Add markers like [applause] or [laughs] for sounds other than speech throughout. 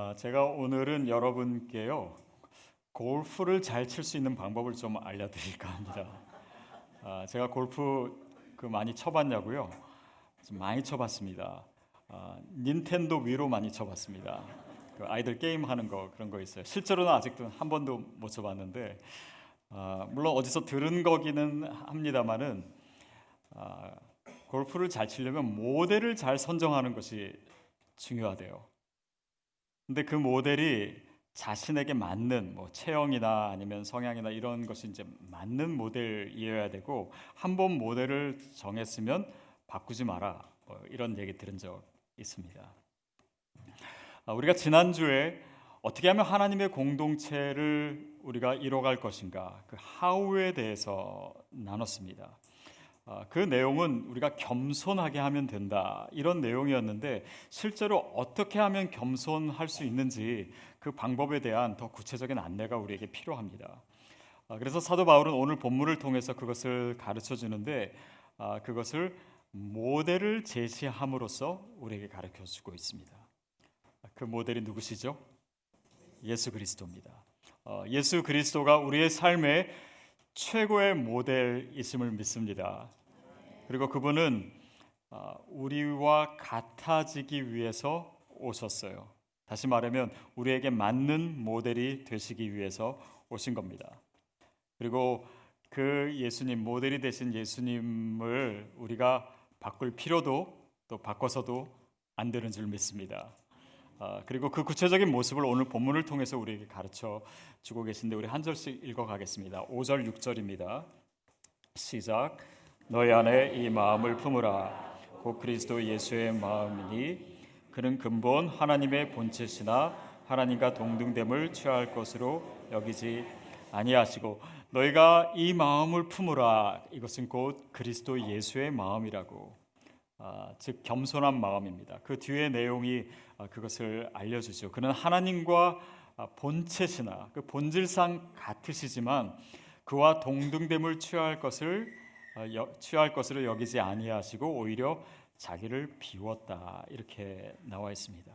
아, 제가 오늘은 여러분께요 골프를 잘 칠 수 있는 방법을 좀 알려드릴까 합니다. 아, 제가 골프 그 많이 쳐봤냐고요? 좀 많이 쳐봤습니다. 아, 닌텐도 위로 많이 쳐봤습니다. 그 아이들 게임 하는 거 그런 거 있어요. 실제로는 아직도 한 번도 못 쳐봤는데 아, 물론 어디서 들은 거기는 합니다만은 아, 골프를 잘 치려면 모델을 잘 선정하는 것이 중요하대요. 근데 그 모델이 자신에게 맞는 뭐 체형이나 아니면 성향이나 이런 것이 이제 맞는 모델이어야 되고 한 번 모델을 정했으면 바꾸지 마라 뭐 이런 얘기 들은 적 있습니다. 아, 우리가 지난 주에 어떻게 하면 하나님의 공동체를 우리가 이뤄갈 것인가 그 하우에 대해서 나눴습니다. 아, 그 내용은 우리가 겸손하게 하면 된다 이런 내용이었는데 실제로 어떻게 하면 겸손할 수 있는지 그 방법에 대한 더 구체적인 안내가 우리에게 필요합니다. 아, 그래서 사도 바울은 오늘 본문을 통해서 그것을 가르쳐 주는데 아, 그것을 모델을 제시함으로써 우리에게 가르쳐 주고 있습니다. 그 모델이 누구시죠? 예수 그리스도입니다. 어, 예수 그리스도가 우리의 삶의 최고의 모델이심을 믿습니다. 그리고 그분은 아, 우리와 같아지기 위해서 오셨어요. 다시 말하면 우리에게 맞는 모델이 되시기 위해서 오신 겁니다. 그리고 그 예수님 모델이 되신 예수님을 우리가 바꿀 필요도 또 바꿔서도 안 되는 줄 믿습니다. 아, 그리고 그 구체적인 모습을 오늘 본문을 통해서 우리에게 가르쳐 주고 계신데 우리 한 절씩 읽어 가겠습니다. 5절 6절입니다. 시작. 너희 안에 이 마음을 품으라 곧 그리스도 예수의 마음이니 그는 근본 하나님의 본체시나 하나님과 동등됨을 취할 것으로 여기지 아니하시고 너희가 이 마음을 품으라 이것은 곧 그리스도 예수의 마음이라고 아, 즉 겸손한 마음입니다. 그 뒤에 내용이 아, 그것을 알려주죠. 그는 하나님과 아, 본체시나 그 본질상 같으시지만 그와 동등됨을 취할 것을 어, 취할 것으로 여기지 아니하시고 오히려 자기를 비웠다 이렇게 나와 있습니다.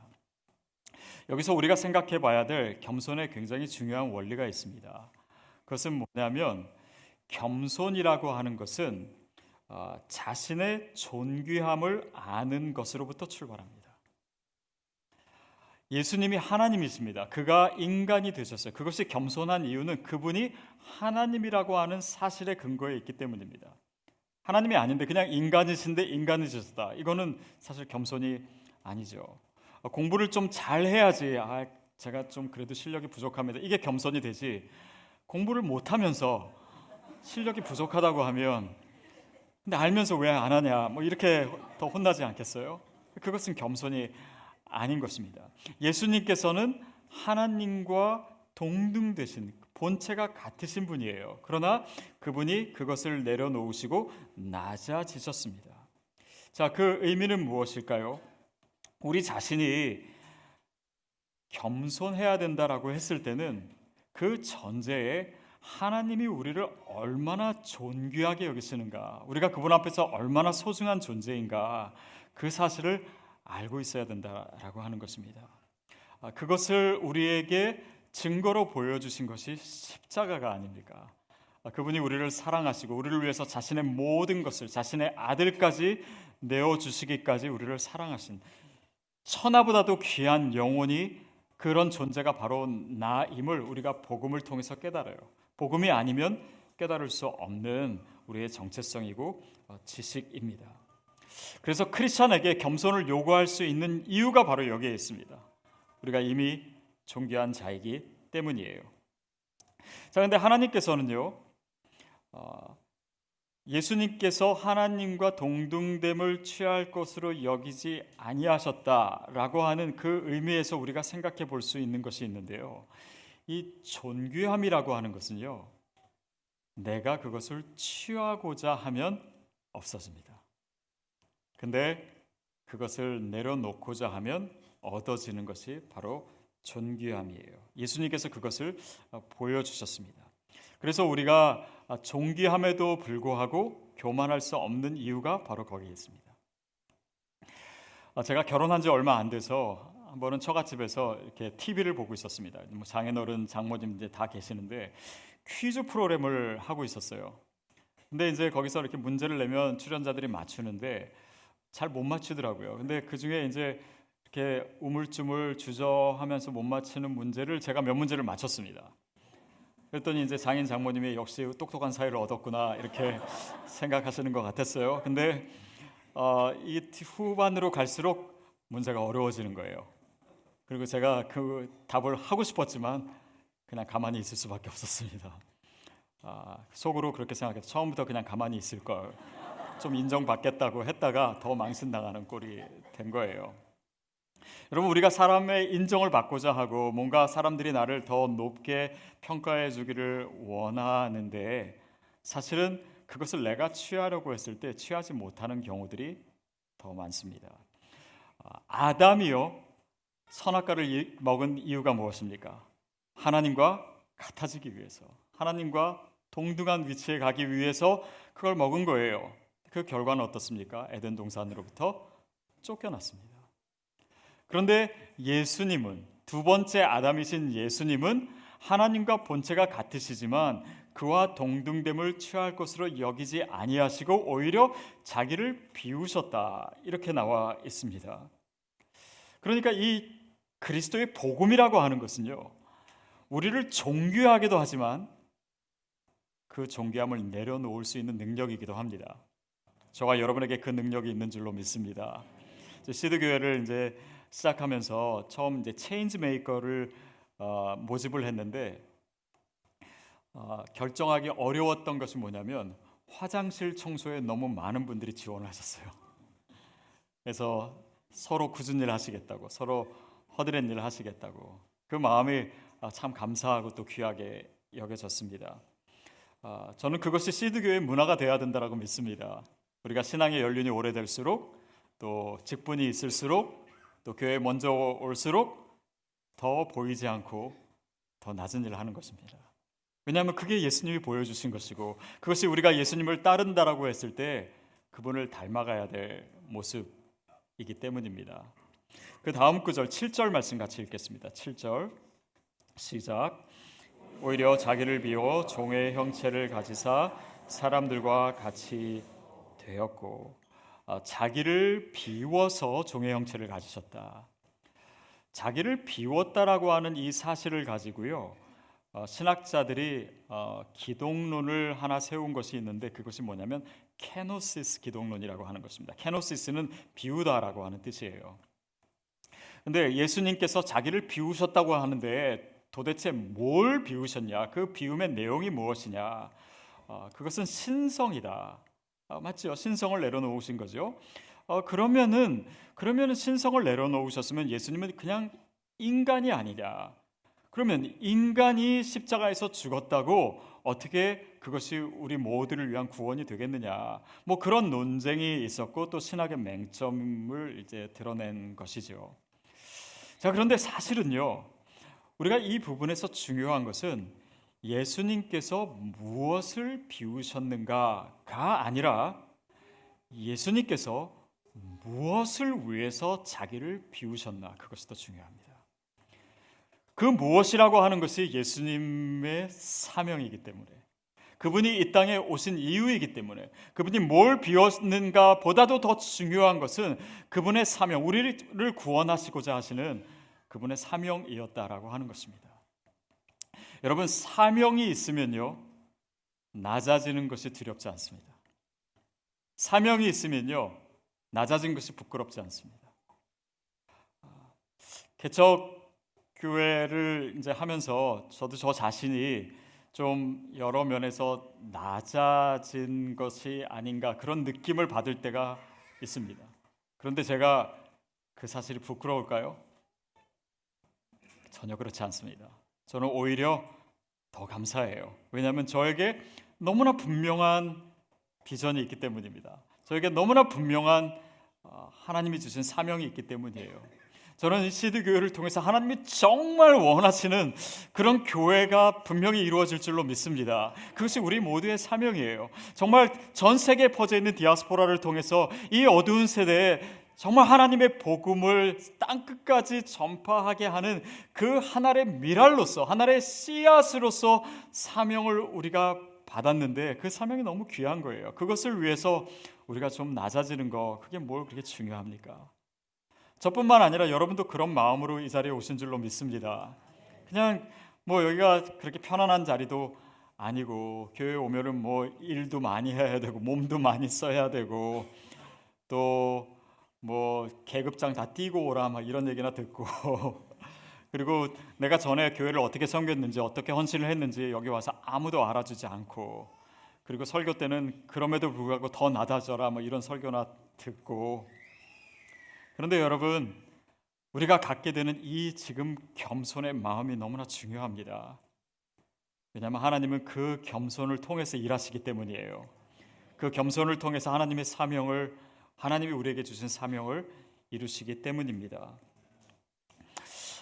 여기서 우리가 생각해 봐야 될 겸손에 굉장히 중요한 원리가 있습니다. 그것은 뭐냐면 겸손이라고 하는 것은 어, 자신의 존귀함을 아는 것으로부터 출발합니다. 예수님이 하나님이십니다. 그가 인간이 되셨어요. 그것이 겸손한 이유는 그분이 하나님이라고 하는 사실의 근거에 있기 때문입니다. 하나님이 아닌데 그냥 인간이신데 인간이셨다. 이거는 사실 겸손이 아니죠. 어, 공부를 좀 잘 해야지. 아, 제가 좀 그래도 실력이 부족합니다. 이게 겸손이 되지. 공부를 못 하면서 실력이 부족하다고 하면 근데 알면서 왜 안 하냐? 뭐 이렇게 더 혼나지 않겠어요? 그것은 겸손이 아닌 것입니다. 예수님께서는 하나님과 동등되신 본체가 같으신 분이에요. 그러나 그분이 그것을 내려놓으시고 낮아지셨습니다. 자, 그 의미는 무엇일까요? 우리 자신이 겸손해야 된다라고 했을 때는 그 전제에 하나님이 우리를 얼마나 존귀하게 여기시는가, 우리가 그분 앞에서 얼마나 소중한 존재인가 그 사실을 알고 있어야 된다라고 하는 것입니다. 아, 그것을 우리에게 증거로 보여주신 것이 십자가가 아닙니까? 아, 그분이 우리를 사랑하시고 우리를 위해서 자신의 모든 것을 자신의 아들까지 내어 주시기까지 우리를 사랑하신 천하보다도 귀한 영혼이 그런 존재가 바로 나임을 우리가 복음을 통해서 깨달아요. 복음이 아니면 깨달을 수 없는 우리의 정체성이고 어, 지식입니다. 그래서 크리스천에게 겸손을 요구할 수 있는 이유가 바로 여기에 있습니다. 우리가 이미 존귀한 자이기 때문이에요. 자, 근데 하나님께서는요, 어, 예수님께서 하나님과 동등됨을 취할 것으로 여기지 아니하셨다라고 하는 그 의미에서 우리가 생각해 볼 수 있는 것이 있는데요. 이 존귀함이라고 하는 것은요, 내가 그것을 취하고자 하면 없어집니다. 근데 그것을 내려놓고자 하면 얻어지는 것이 바로 존귀함이에요. 예수님께서 그것을 어, 보여주셨습니다. 그래서 우리가 아, 존귀함에도 불구하고 교만할 수 없는 이유가 바로 거기에 있습니다. 아, 제가 결혼한 지 얼마 안 돼서 한 번은 처갓집에서 이렇게 TV를 보고 있었습니다. 뭐 장인어른, 장모님 이제 다 계시는데 퀴즈 프로그램을 하고 있었어요. 근데 이제 거기서 이렇게 문제를 내면 출연자들이 맞추는데 잘 못 맞추더라고요. 근데 그 중에 이제 이렇게 우물쭈물 주저하면서 못 맞히는 문제를 제가 몇 문제를 맞췄습니다. 그랬더니 이제 장인 장모님이 역시 똑똑한 사이를 얻었구나 이렇게 [laughs] 생각하시는 것 같았어요. 근데 어, 이 후반으로 갈수록 문제가 어려워지는 거예요. 그리고 제가 그 답을 하고 싶었지만 그냥 가만히 있을 수밖에 없었습니다. 아, 속으로 그렇게 생각해서 처음부터 그냥 가만히 있을 걸. 좀 인정받겠다고 했다가 더 망신당하는 꼴이 된 거예요. 여러분 우리가 사람의 인정을 받고자 하고 뭔가 사람들이 나를 더 높게 평가해 주기를 원하는데 사실은 그것을 내가 취하려고 했을 때 취하지 못하는 경우들이 더 많습니다. 아, 아담이요 선악과를 먹은 이유가 무엇입니까? 하나님과 같아지기 위해서 하나님과 동등한 위치에 가기 위해서 그걸 먹은 거예요. 그 결과는 어떻습니까? 에덴 동산으로부터 쫓겨났습니다. 그런데 예수님은 두 번째 아담이신 예수님은 하나님과 본체가 같으시지만 그와 동등됨을 취할 것으로 여기지 아니하시고 오히려 자기를 비우셨다 이렇게 나와 있습니다. 그러니까 이 그리스도의 복음이라고 하는 것은요 우리를 존귀하기도 하지만 그 존귀함을 내려놓을 수 있는 능력이기도 합니다. 저와 여러분에게 그 능력이 있는 줄로 믿습니다. 시드 교회를 이제 시작하면서 처음 이제 change maker를 어, 모집을 했는데 어, 결정하기 어려웠던 것이 뭐냐면 화장실 청소에 너무 많은 분들이 지원을 하셨어요. 그래서 서로 굳은 일 하시겠다고, 서로 허드렛 일 하시겠다고 그 마음이 아, 참 감사하고 또 귀하게 여겨졌습니다. 아, 저는 그것이 시드 교회 문화가 되어야 된다라고 믿습니다. 우리가 신앙의 연륜이 오래될수록 또 직분이 있을수록 또 교회 먼저 올수록 더 보이지 않고 더 낮은 일을 하는 것입니다. 왜냐하면 그게 예수님이 보여주신 것이고 그것이 우리가 예수님을 따른다라고 했을 때 그분을 닮아가야 될 모습이기 때문입니다. 그 다음 구절 7절 말씀 같이 읽겠습니다. 7절 시작 오히려 자기를 비워 종의 형체를 가지사 사람들과 같이 되었고 어, 자기를 비워서 종의 형체를 가지셨다. 자기를 비웠다라고 하는 이 사실을 가지고요. 어, 신학자들이 어, 기독론을 하나 세운 것이 있는데 그것이 뭐냐면 케노시스 기독론이라고 하는 것입니다. 케노시스는 비우다라고 하는 뜻이에요. 근데 예수님께서 자기를 비우셨다고 하는데 도대체 뭘 비우셨냐? 그 비움의 내용이 무엇이냐? 그것은 신성이다. 어, 맞죠? 신성을 내려놓으신 거죠. 어, 그러면은 그러면은 신성을 내려놓으셨으면 예수님은 그냥 인간이 아니냐? 그러면 인간이 십자가에서 죽었다고 어떻게 그것이 우리 모두를 위한 구원이 되겠느냐? 뭐 그런 논쟁이 있었고 또 신학의 맹점을 이제 드러낸 것이죠. 자, 그런데 사실은요. 우리가 이 부분에서 중요한 것은 예수님께서 무엇을 비우셨는가가 아니라 예수님께서 무엇을 위해서 자기를 비우셨나 그것이 더 중요합니다. 그 무엇이라고 하는 것이 예수님의 사명이기 때문에 그분이 이 땅에 오신 이유이기 때문에 그분이 뭘 비웠는가 보다도 더 중요한 것은 그분의 사명, 우리를 구원하시고자 하시는 그분의 사명이었다라고 하는 것입니다. 여러분 사명이 있으면요 낮아지는 것이 두렵지 않습니다. 사명이 있으면요 낮아진 것이 부끄럽지 않습니다. 개척 교회를 이제 하면서 저도 저 자신이 좀 여러 면에서 낮아진 것이 아닌가 그런 느낌을 받을 때가 있습니다. 그런데 제가 그 사실이 부끄러울까요? 전혀 그렇지 않습니다. 저는 오히려 더 감사해요. 왜냐하면 저에게 너무나 분명한 비전이 있기 때문입니다. 저에게 너무나 분명한 어, 하나님이 주신 사명이 있기 때문이에요. 저는 시드 교회를 통해서 하나님이 정말 원하시는 그런 교회가 분명히 이루어질 줄로 믿습니다. 그것이 우리 모두의 사명이에요. 정말 전 세계에 퍼져 있는 디아스포라를 통해서 이 어두운 세대에 정말 하나님의 복음을 땅 끝까지 전파하게 하는 그 하나의 미랄로서 하나의 씨앗으로서 사명을 우리가 받았는데 그 사명이 너무 귀한 거예요. 그것을 위해서 우리가 좀 낮아지는 거 그게 뭘 그렇게 중요합니까? 저뿐만 아니라 여러분도 그런 마음으로 이 자리에 오신 줄로 믿습니다. 그냥 뭐 여기가 그렇게 편안한 자리도 아니고 교회 오면은 뭐 일도 많이 해야 되고 몸도 많이 써야 되고 또 뭐 계급장 다 뛰고 오라 막 이런 얘기나 듣고 [laughs] 그리고 내가 전에 교회를 어떻게 섬겼는지 어떻게 헌신을 했는지 여기 와서 아무도 알아주지 않고 그리고 설교 때는 그럼에도 불구하고 더 낮아져라 뭐 이런 설교나 듣고 그런데 여러분 우리가 갖게 되는 이 지금 겸손의 마음이 너무나 중요합니다. 왜냐하면 하나님은 그 겸손을 통해서 일하시기 때문이에요. 그 겸손을 통해서 하나님의 사명을 하나님이 우리에게 주신 사명을 이루시기 때문입니다.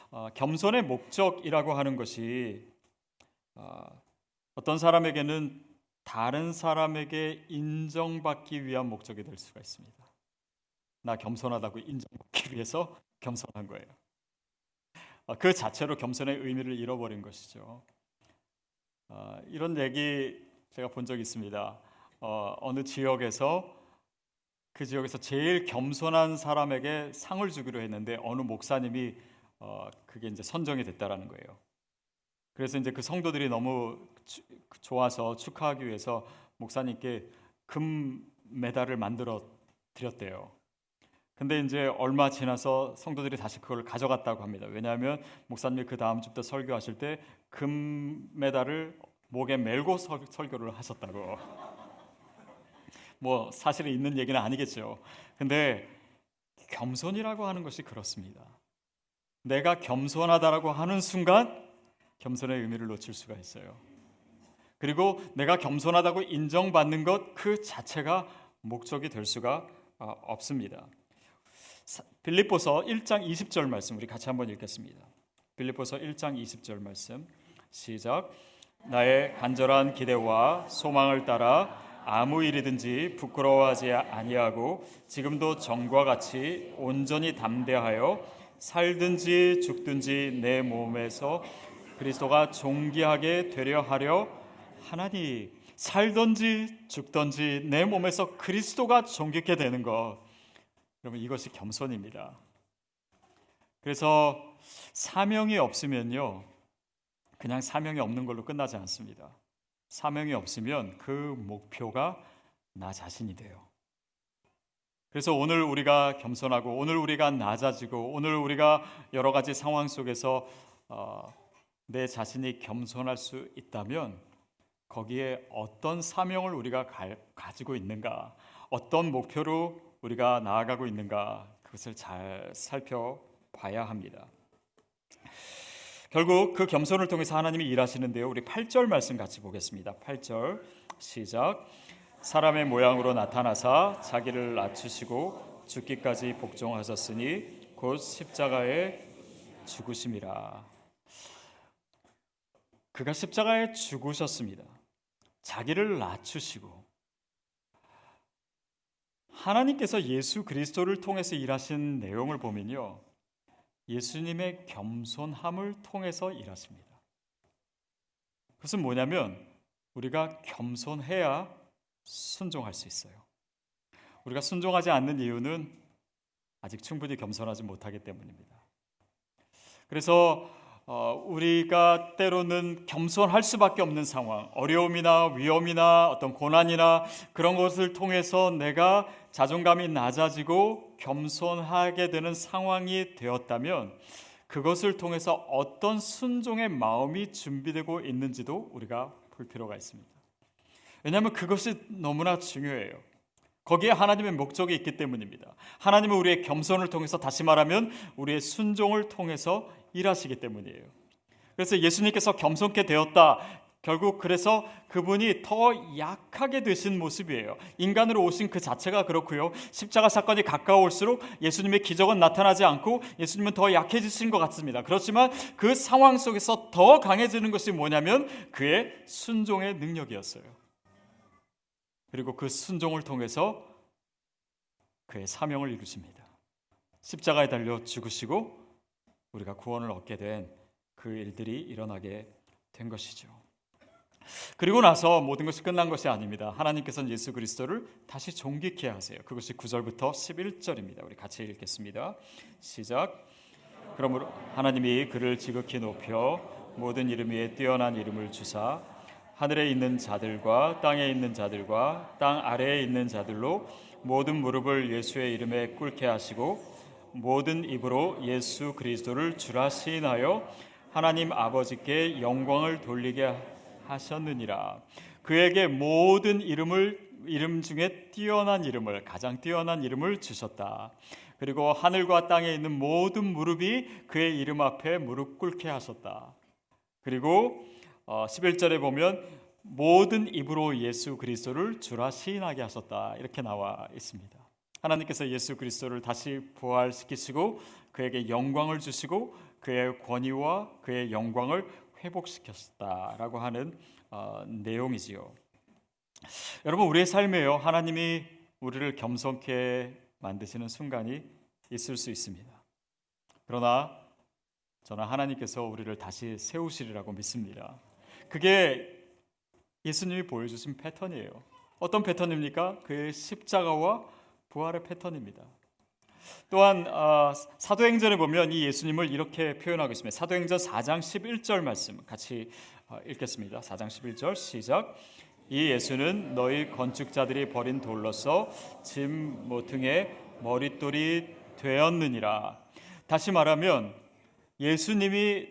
어, 겸손의 목적이라고 하는 것이 어, 어떤 사람에게는 다른 사람에게 인정받기 위한 목적이 될 수가 있습니다. 나 겸손하다고 인정받기 위해서 겸손한 거예요. 어, 그 자체로 겸손의 의미를 잃어버린 것이죠. 어, 이런 얘기 제가 본 적이 있습니다. 어, 어느 지역에서 그 지역에서 제일 겸손한 사람에게 상을 주기로 했는데 어느 목사님이 어, 그게 이제 선정이 됐다라는 거예요. 그래서 이제 그 성도들이 너무 추, 좋아서 축하하기 위해서 목사님께 금 메달을 만들어 드렸대요. 근데 이제 얼마 지나서 성도들이 다시 그걸 가져갔다고 합니다. 왜냐하면 목사님이 그 다음 주부터 설교하실 때 금 메달을 목에 메고 설, 설교를 하셨다고. 뭐 사실은 있는 얘기는 아니겠죠. 근데 겸손이라고 하는 것이 그렇습니다. 내가 겸손하다라고 하는 순간 겸손의 의미를 놓칠 수가 있어요. 그리고 내가 겸손하다고 인정받는 것 그 자체가 목적이 될 수가 어, 없습니다. 빌립보서 1장 20절 말씀 우리 같이 한번 읽겠습니다. 빌립보서 1장 20절 말씀 시작 나의 간절한 기대와 소망을 따라 아무 일이든지 부끄러워하지 아니하고 지금도 정과 같이 온전히 담대하여 살든지 죽든지 내 몸에서 그리스도가 존귀하게 되려 하려 하나니 살든지 죽든지 내 몸에서 그리스도가 존귀케 되는 것 여러분 이것이 겸손입니다. 그래서 사명이 없으면요 그냥 사명이 없는 걸로 끝나지 않습니다. 사명이 없으면 그 목표가 나 자신이 돼요. 그래서 오늘 우리가 겸손하고 오늘 우리가 낮아지고 오늘 우리가 여러 가지 상황 속에서 어, 내 자신이 겸손할 수 있다면 거기에 어떤 사명을 우리가 가, 가지고 있는가, 어떤 목표로 우리가 나아가고 있는가 그것을 잘 살펴봐야 합니다. 결국 그 겸손을 통해서 하나님이 일하시는데요. 우리 8절 말씀 같이 보겠습니다. 8절 시작. 사람의 모양으로 나타나사 자기를 낮추시고 죽기까지 복종하셨으니 곧 십자가에 죽으심이라. 그가 십자가에 죽으셨습니다. 자기를 낮추시고 하나님께서 예수 그리스도를 통해서 일하신 내용을 보면요. 예수님의 겸손함을 통해서 일하십니다. 그것은 뭐냐면 우리가 겸손해야 순종할 수 있어요. 우리가 순종하지 않는 이유는 아직 충분히 겸손하지 못하기 때문입니다. 그래서 어, 우리가 때로는 겸손할 수밖에 없는 상황, 어려움이나 위험이나 어떤 고난이나 그런 것을 통해서 내가 자존감이 낮아지고 겸손하게 되는 상황이 되었다면 그것을 통해서 어떤 순종의 마음이 준비되고 있는지도 우리가 볼 필요가 있습니다. 왜냐하면 그것이 너무나 중요해요. 거기에 하나님의 목적이 있기 때문입니다. 하나님은 우리의 겸손을 통해서 다시 말하면 우리의 순종을 통해서 일하시기 때문이에요. 그래서 예수님께서 겸손케 되었다. 결국 그래서 그분이 더 약하게 되신 모습이에요. 인간으로 오신 그 자체가 그렇고요. 십자가 사건이 가까울수록 예수님의 기적은 나타나지 않고 예수님은 더 약해지신 것 같습니다. 그렇지만 그 상황 속에서 더 강해지는 것이 뭐냐면 그의 순종의 능력이었어요. 그리고 그 순종을 통해서 그의 사명을 이루십니다. 십자가에 달려 죽으시고 우리가 구원을 얻게 된 그 일들이 일어나게 된 것이죠. 그리고 나서 모든 것이 끝난 것이 아닙니다. 하나님께서는 예수 그리스도를 다시 존귀케 하세요. 그것이 9절부터 11절입니다. 우리 같이 읽겠습니다. 시작. 그러므로 하나님이 그를 지극히 높여 모든 이름 위에 뛰어난 이름을 주사 하늘에 있는 자들과 땅에 있는 자들과 땅 아래에 있는 자들로 모든 무릎을 예수의 이름에 꿇게 하시고 모든 입으로 예수 그리스도를 주라 시인하여 하나님 아버지께 영광을 돌리게 하셨느니라. 그에게 모든 이름을 이름 중에 뛰어난 이름을 가장 뛰어난 이름을 주셨다. 그리고 하늘과 땅에 있는 모든 무릎이 그의 이름 앞에 무릎 꿇게 하셨다. 그리고 11절에 보면 모든 입으로 예수 그리스도를 주라 시인하게 하셨다. 이렇게 나와 있습니다. 하나님께서 예수 그리스도를 다시 부활시키시고 그에게 영광을 주시고 그의 권위와 그의 영광을 회복시켰다라고 하는 어, 내용이지요. 여러분 우리의 삶에요 하나님이 우리를 겸손케 만드시는 순간이 있을 수 있습니다. 그러나 저는 하나님께서 우리를 다시 세우시리라고 믿습니다. 그게 예수님이 보여주신 패턴이에요. 어떤 패턴입니까? 그의 십자가와 부활의 패턴입니다. 또한 어, 사도행전에 보면 이 예수님을 이렇게 표현하고 있습니다. 사도행전 4장 11절 말씀 같이 어, 읽겠습니다. 4장 11절 시작. 이 예수는 너희 건축자들이 버린 돌로서 짐 모퉁이의 머릿돌이 되었느니라. 다시 말하면 예수님이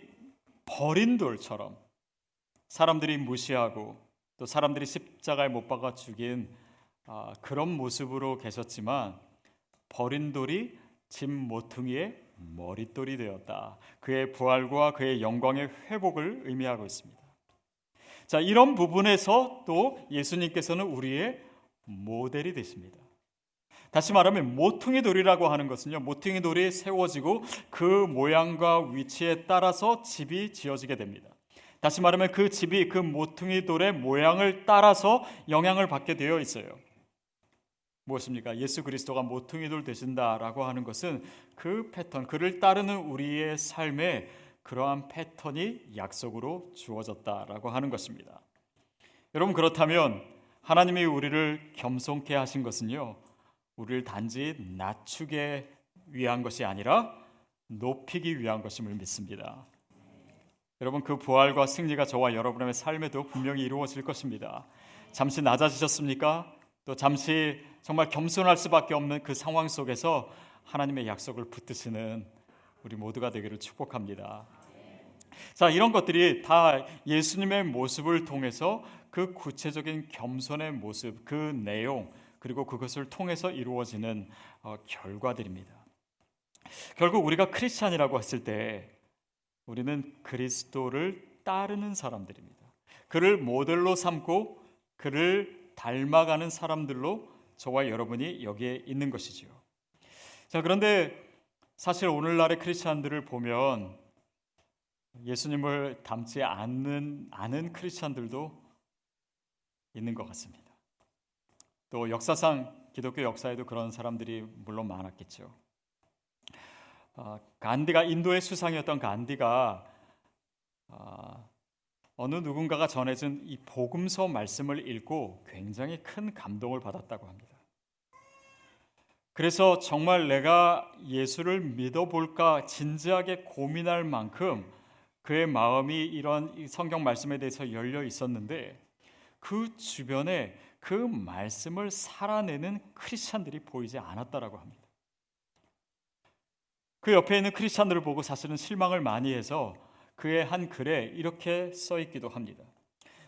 버린 돌처럼 사람들이 무시하고 또 사람들이 십자가에 못 박아 죽인 아, 그런 모습으로 계셨지만 버린 돌이 짐 모퉁이의 머릿돌이 되었다. 그의 부활과 그의 영광의 회복을 의미하고 있습니다. 자, 이런 부분에서 또 예수님께서는 우리의 모델이 되십니다. 다시 말하면 모퉁이 돌이라고 하는 것은요. 모퉁이 돌이 세워지고 그 모양과 위치에 따라서 집이 지어지게 됩니다. 다시 말하면 그 집이 그 모퉁이 돌의 모양을 따라서 영향을 받게 되어 있어요. 무엇입니까? 예수 그리스도가 모퉁이 돌 되신다라고 하는 것은 그 패턴, 그를 따르는 우리의 삶에 그러한 패턴이 약속으로 주어졌다라고 하는 것입니다. 여러분 그렇다면 하나님이 우리를 겸손케 하신 것은요. 우리를 단지 낮추게 위한 것이 아니라 높이기 위한 것임을 믿습니다. 여러분 그 부활과 승리가 저와 여러분의 삶에도 분명히 이루어질 것입니다. 잠시 낮아지셨습니까? 또 잠시 정말 겸손할 수밖에 없는 그 상황 속에서 하나님의 약속을 붙드시는 우리 모두가 되기를 축복합니다. 자, 이런 것들이 다 예수님의 모습을 통해서 그 구체적인 겸손의 모습, 그 내용, 그리고 그것을 통해서 이루어지는 어, 결과들입니다. 결국 우리가 크리스찬이라고 했을 때 우리는 그리스도를 따르는 사람들입니다. 그를 모델로 삼고 그를 닮아가는 사람들로 저와 여러분이 여기에 있는 것이지요. 자, 그런데 사실 오늘날의 크리스천들을 보면 예수님을 닮지 않는 않은 크리스천들도 있는 것 같습니다. 또 역사상 기독교 역사에도 그런 사람들이 물론 많았겠죠. 어, 간디가 인도의 수상이었던 간디가 어, 어느 누군가가 전해준 이 복음서 말씀을 읽고 굉장히 큰 감동을 받았다고 합니다. 그래서 정말 내가 예수를 믿어볼까 진지하게 고민할 만큼 그의 마음이 이런 성경 말씀에 대해서 열려 있었는데 그 주변에 그 말씀을 살아내는 크리스찬들이 보이지 않았다라고 합니다. 그 옆에 있는 크리스찬들을 보고 사실은 실망을 많이 해서 그의 한 글에 이렇게 써 있기도 합니다.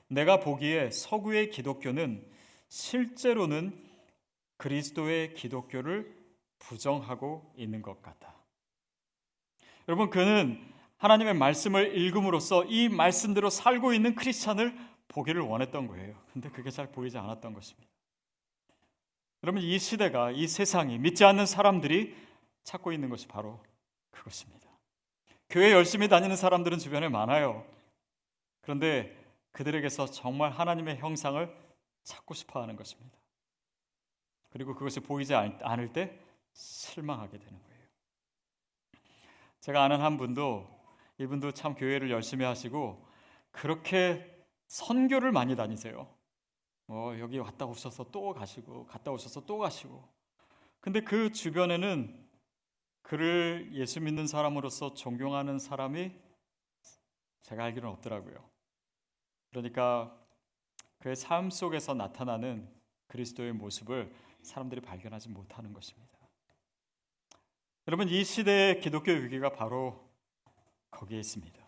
내가 보기에 서구의 기독교는 실제로는 그리스도의 기독교를 부정하고 있는 것 같다. 여러분 그는 하나님의 말씀을 읽음으로써 이 말씀대로 살고 있는 크리스찬을 보기를 원했던 거예요. 근데 그게 잘 보이지 않았던 것입니다. 여러분 이 시대가 이 세상이 믿지 않는 사람들이 찾고 있는 것이 바로 그것입니다. 교회 열심히 다니는 사람들은 주변에 많아요. 그런데 그들에게서 정말 하나님의 형상을 찾고 싶어 하는 것입니다. 그리고 그것이 보이지 않을 때 실망하게 되는 거예요. 제가 아는 한 분도 이분도 참 교회를 열심히 하시고 그렇게 선교를 많이 다니세요. 어, 여기 왔다 오셔서 또 가시고 갔다 오셔서 또 가시고. 근데 그 주변에는 그를 예수 믿는 사람으로서 존경하는 사람이 제가 알기로는 없더라고요. 그러니까 그의 삶 속에서 나타나는 그리스도의 모습을 사람들이 발견하지 못하는 것입니다. 여러분 이 시대의 기독교 위기가 바로 거기에 있습니다.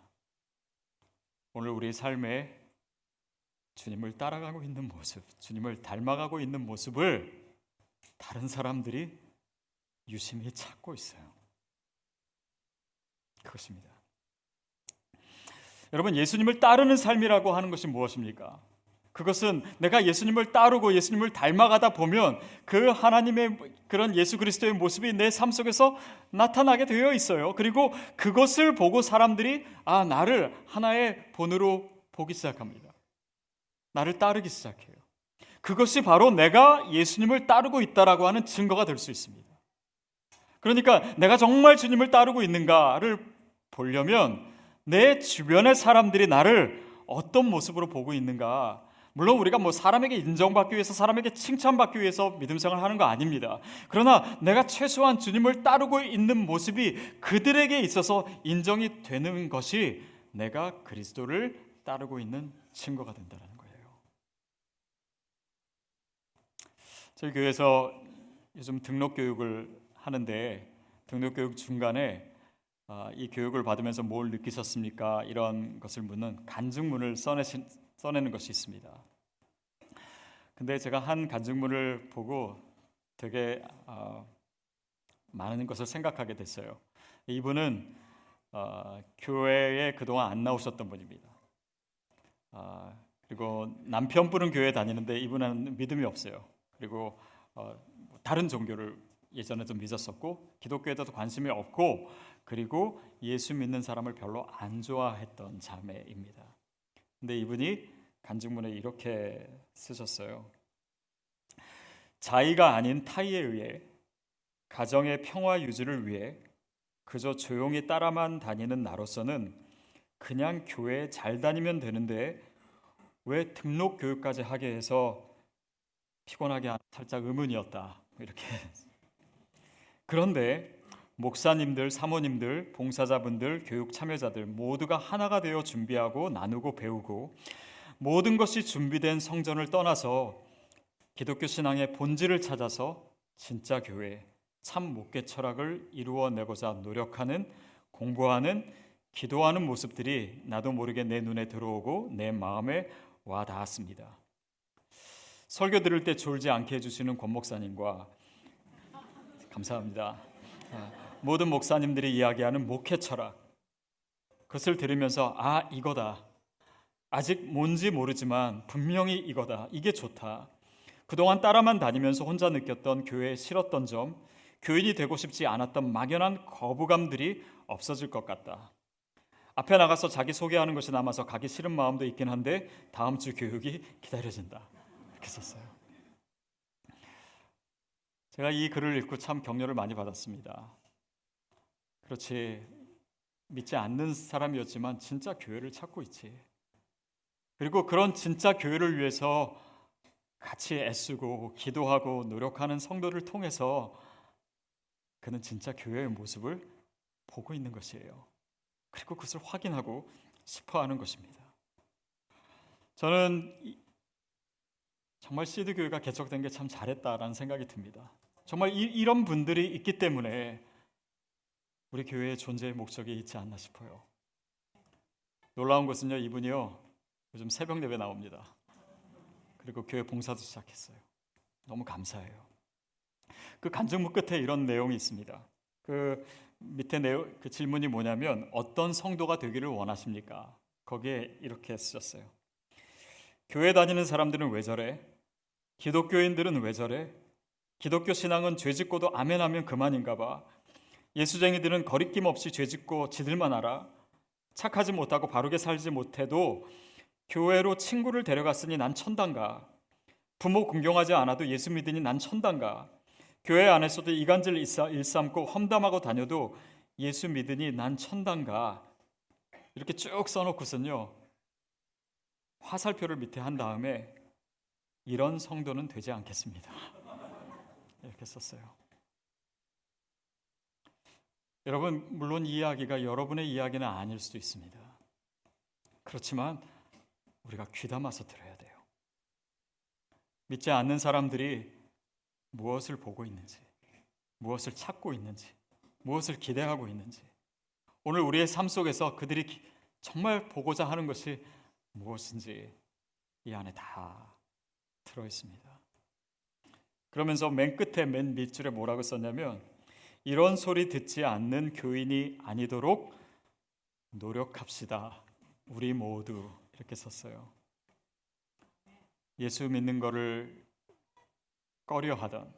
오늘 우리 삶에 주님을 따라가고 있는 모습, 주님을 닮아가고 있는 모습을 다른 사람들이 유심히 찾고 있어요. 그것입니다. 여러분 예수님을 따르는 삶이라고 하는 것이 무엇입니까? 그것은 내가 예수님을 따르고 예수님을 닮아가다 보면 그 하나님의 그런 예수 그리스도의 모습이 내 삶 속에서 나타나게 되어 있어요. 그리고 그것을 보고 사람들이 아, 나를 하나의 본으로 보기 시작합니다. 나를 따르기 시작해요. 그것이 바로 내가 예수님을 따르고 있다라고 하는 증거가 될 수 있습니다. 그러니까 내가 정말 주님을 따르고 있는가를 보려면 내 주변의 사람들이 나를 어떤 모습으로 보고 있는가 물론 우리가 뭐 사람에게 인정받기 위해서 사람에게 칭찬받기 위해서 믿음 생활을 하는 거 아닙니다. 그러나 내가 최소한 주님을 따르고 있는 모습이 그들에게 있어서 인정이 되는 것이 내가 그리스도를 따르고 있는 증거가 된다는 거예요. 저희 교회에서 요즘 등록 교육을 하는데 등록 교육 중간에 아, 이 교육을 받으면서 뭘 느끼셨습니까? 이런 것을 묻는 간증문을 써내신 써내는 것이 있습니다. 근데 제가 한 간증문을 보고 되게 어, 많은 것을 생각하게 됐어요. 이분은 어, 교회에 그동안 안 나오셨던 분입니다. 어, 그리고 남편분은 교회 다니는데 이분은 믿음이 없어요. 그리고 어, 다른 종교를 예전에 좀 믿었었고 기독교에도 관심이 없고 그리고 예수 믿는 사람을 별로 안 좋아했던 자매입니다. 근데 이분이 간증문에 이렇게 쓰셨어요. 자의가 아닌 타의에 의해 가정의 평화 유지를 위해 그저 조용히 따라만 다니는 나로서는 그냥 교회 잘 다니면 되는데 왜 등록 교육까지 하게 해서 피곤하게 살짝 의문이었다. 이렇게. [laughs] 그런데 목사님들, 사모님들, 봉사자분들, 교육 참여자들 모두가 하나가 되어 준비하고 나누고 배우고 모든 것이 준비된 성전을 떠나서 기독교 신앙의 본질을 찾아서 진짜 교회, 참 목회 철학을 이루어내고자 노력하는 공부하는 기도하는 모습들이 나도 모르게 내 눈에 들어오고 내 마음에 와 닿았습니다. 설교 들을 때 졸지 않게 해주시는 권 목사님과 감사합니다. 모든 목사님들이 이야기하는 목회 철학 그것을 들으면서 아 이거다 아직 뭔지 모르지만 분명히 이거다. 이게 좋다. 그동안 따라만 다니면서 혼자 느꼈던 교회에 싫었던 점, 교인이 되고 싶지 않았던 막연한 거부감들이 없어질 것 같다. 앞에 나가서 자기 소개하는 것이 남아서 가기 싫은 마음도 있긴 한데 다음 주 교육이 기다려진다. 이렇게 썼어요. 제가 이 글을 읽고 참 격려를 많이 받았습니다. 그렇지 믿지 않는 사람이었지만 진짜 교회를 찾고 있지. 그리고 그런 진짜 교회를 위해서 같이 애쓰고 기도하고 노력하는 성도를 통해서 그는 진짜 교회의 모습을 보고 있는 것이에요. 그리고 그것을 확인하고 싶어 하는 것입니다. 저는 정말 시드 교회가 개척된 게 참 잘했다라는 생각이 듭니다. 정말 이, 런 분들이 있기 때문에 우리 교회의 존재의 목적이 있지 않나 싶어요. 놀라운 것은요, 이분이요, 요즘 새벽 예배 나옵니다. 그리고 교회 봉사도 시작했어요. 너무 감사해요. 그 간증문 끝에 이런 내용이 있습니다. 그 밑에 내용 그 질문이 뭐냐면 어떤 성도가 되기를 원하십니까? 거기에 이렇게 쓰셨어요. 교회 다니는 사람들은 왜 저래? 기독교인들은 왜 저래? 기독교 신앙은 죄 짓고도 아멘하면 그만인가 봐. 예수쟁이들은 거리낌 없이 죄짓고 지들만 알아. 착하지 못하고 바르게 살지 못해도 교회로 친구를 데려갔으니 난 천단가. 부모 공경하지 않아도 예수 믿으니 난 천단가. 교회 안에서도 이간질 일삼고 험담하고 다녀도 예수 믿으니 난 천당가 이렇게 쭉 써놓고선요 화살표를 밑에 한 다음에 이런 성도는 되지 않겠습니다. 이렇게 썼어요. 여러분 물론 이 이야기가 여러분의 이야기는 아닐 수도 있습니다. 그렇지만 우리가 귀담아서 들어야 돼요. 믿지 않는 사람들이 무엇을 보고 있는지, 무엇을 찾고 있는지, 무엇을 기대하고 있는지, 오늘 우리의 삶 속에서 그들이 정말 보고자 하는 것이 무엇인지 이 안에 다 들어 있습니다. 그러면서 맨 끝에 맨 밑줄에 뭐라고 썼냐면 이런 소리 듣지 않는 교인이 아니도록 노력합시다. 우리 모두 이렇게 썼어요. 예수 믿는 거를 꺼려하던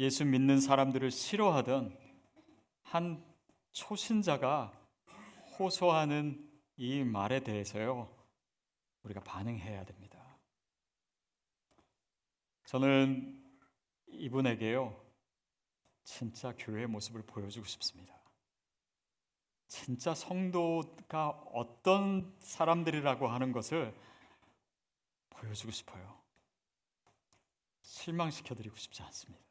예수 믿는 사람들을 싫어하던 한 초신자가 호소하는 이 말에 대해서요. 우리가 반응해야 됩니다. 저는 이분에게요. 진짜 교회의 모습을 보여주고 싶습니다. 진짜 성도가 어떤 사람들이라고 하는 것을 보여주고 싶어요. 실망시켜 드리고 싶지 않습니다.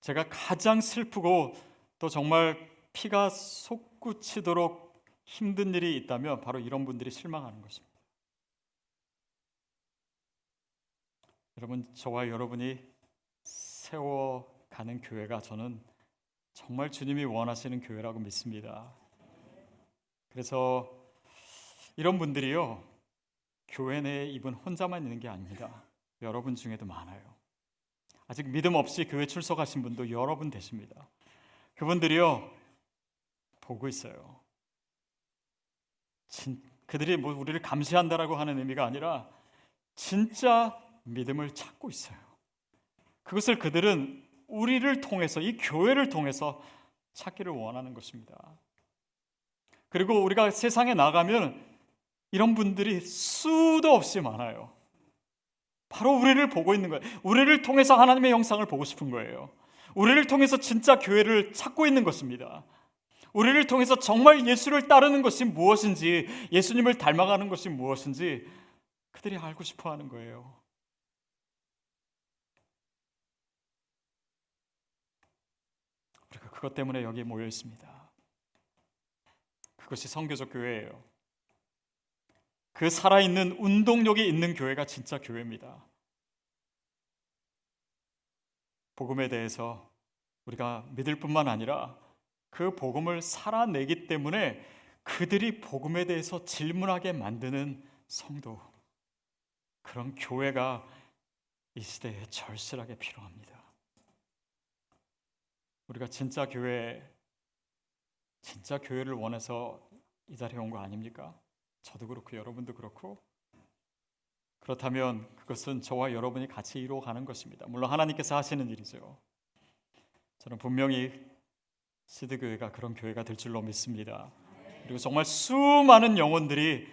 제가 가장 슬프고 또 정말 피가 솟구치도록 힘든 일이 있다면 바로 이런 분들이 실망하는 것입니다. 여러분 저와 여러분이 세워가는 교회가 저는 정말 주님이 원하시는 교회라고 믿습니다. 그래서 이런 분들이요 교회 내에 이분 혼자만 있는 게 아닙니다. 여러분 중에도 많아요. 아직 믿음 없이 교회 출석하신 분도 여러분 되십니다. 그분들이요 보고 있어요. 진, 그들이 뭐 우리를 감시한다라고 하는 의미가 아니라 진짜 믿음을 찾고 있어요. 그것을 그들은 우리를 통해서 이 교회를 통해서 찾기를 원하는 것입니다. 그리고 우리가 세상에 나가면 이런 분들이 수도 없이 많아요. 바로 우리를 보고 있는 거예요. 우리를 통해서 하나님의 형상을 보고 싶은 거예요. 우리를 통해서 진짜 교회를 찾고 있는 것입니다. 우리를 통해서 정말 예수를 따르는 것이 무엇인지, 예수님을 닮아가는 것이 무엇인지 그들이 알고 싶어 하는 거예요. 우리가 그것 때문에 여기에 모여 있습니다. 그것이 성교적 교회예요. 그 살아있는 운동력이 있는 교회가 진짜 교회입니다. 복음에 대해서 우리가 믿을 뿐만 아니라 그 복음을 살아내기 때문에 그들이 복음에 대해서 질문하게 만드는 성도 그런 교회가 이 시대에 절실하게 필요합니다. 우리가 진짜 교회 진짜 교회를 원해서 이 자리에 온 거 아닙니까? 저도 그렇고 여러분도 그렇고 그렇다면 그것은 저와 여러분이 같이 이루어가는 것입니다. 물론 하나님께서 하시는 일이죠. 저는 분명히 시드 교회가 그런 교회가 될 줄로 믿습니다. 그리고 정말 수많은 영혼들이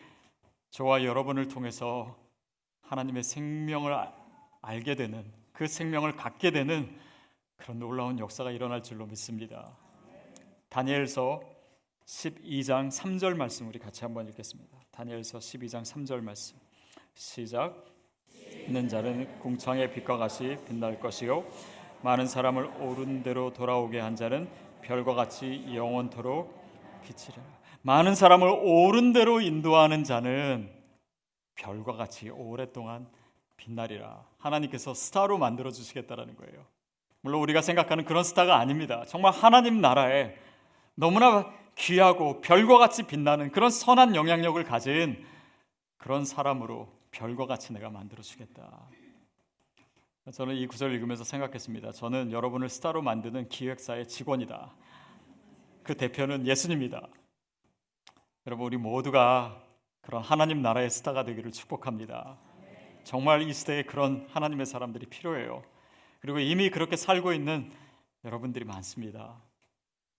저와 여러분을 통해서 하나님의 생명을 알게 되는 그 생명을 갖게 되는 그런 놀라운 역사가 일어날 줄로 믿습니다. 다니엘서 12장 3절 말씀 우리 같이 한번 읽겠습니다. 다니엘서 12장 3절 말씀. 시작. 있는 자는 궁창의 빛과 같이 빛날 것이요 많은 사람을 옳은 대로 돌아오게 한 자는 별과 같이 영원토록 빛이라. 많은 사람을 옳은 대로 인도하는 자는 별과 같이 오랫동안 빛나리라. 하나님께서 스타로 만들어 주시겠다라는 거예요. 물론 우리가 생각하는 그런 스타가 아닙니다. 정말 하나님 나라에 너무나 귀하고 별과 같이 빛나는 그런 선한 영향력을 가진 그런 사람으로 별과 같이 내가 만들어 주겠다. 저는 이 구절을 읽으면서 생각했습니다. 저는 여러분을 스타로 만드는 기획사의 직원이다. 그 대표는 예수님이다. 여러분 우리 모두가 그런 하나님 나라의 스타가 되기를 축복합니다. 정말 이 시대에 그런 하나님의 사람들이 필요해요. 그리고 이미 그렇게 살고 있는 여러분들이 많습니다.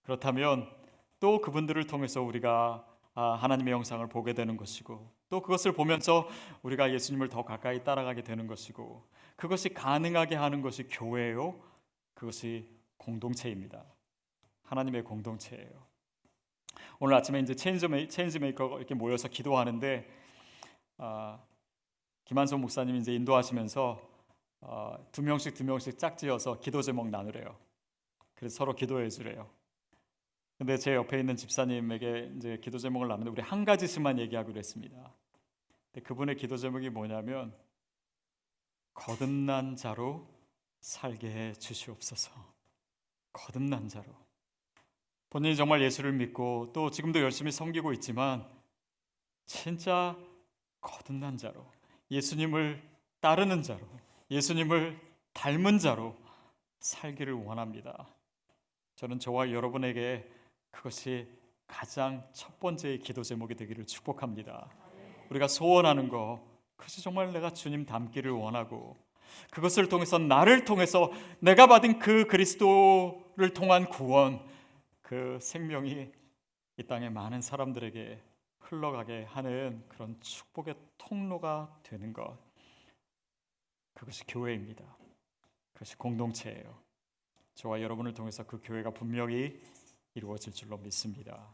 그렇다면 또 그분들을 통해서 우리가 아, 하나님의 영상을 보게 되는 것이고 또 그것을 보면서 우리가 예수님을 더 가까이 따라가게 되는 것이고 그것이 가능하게 하는 것이 교회요 그것이 공동체입니다. 하나님의 공동체예요. 오늘 아침에 이제 change ma-, change maker가 이렇게 모여서 기도하는데 아, 김한성 목사님이 이제 인도하시면서 어, 두 명씩 두 명씩 짝지어서 기도 제목 나누래요. 그래서 서로 기도해 주래요. 근데 제 옆에 있는 집사님에게 이제 기도 제목을 나누는데 우리 한 가지씩만 얘기하기로 했습니다. 근데 그분의 기도 제목이 뭐냐면 거듭난 자로 살게 해 주시옵소서. 거듭난 자로. 본인이 정말 예수를 믿고 또 지금도 열심히 섬기고 있지만 진짜 거듭난 자로 예수님을 따르는 자로 예수님을 닮은 자로 살기를 원합니다. 저는 저와 여러분에게 그것이 가장 첫 번째의 기도 제목이 되기를 축복합니다. 우리가 소원하는 거 그것이 정말 내가 주님 닮기를 원하고 그것을 통해서 나를 통해서 내가 받은 그 그리스도를 통한 구원 그 생명이 이 땅의 많은 사람들에게 흘러가게 하는 그런 축복의 통로가 되는 것 그것이 교회입니다. 그것이 공동체예요. 저와 여러분을 통해서 그 교회가 분명히 이루어질 줄로 믿습니다.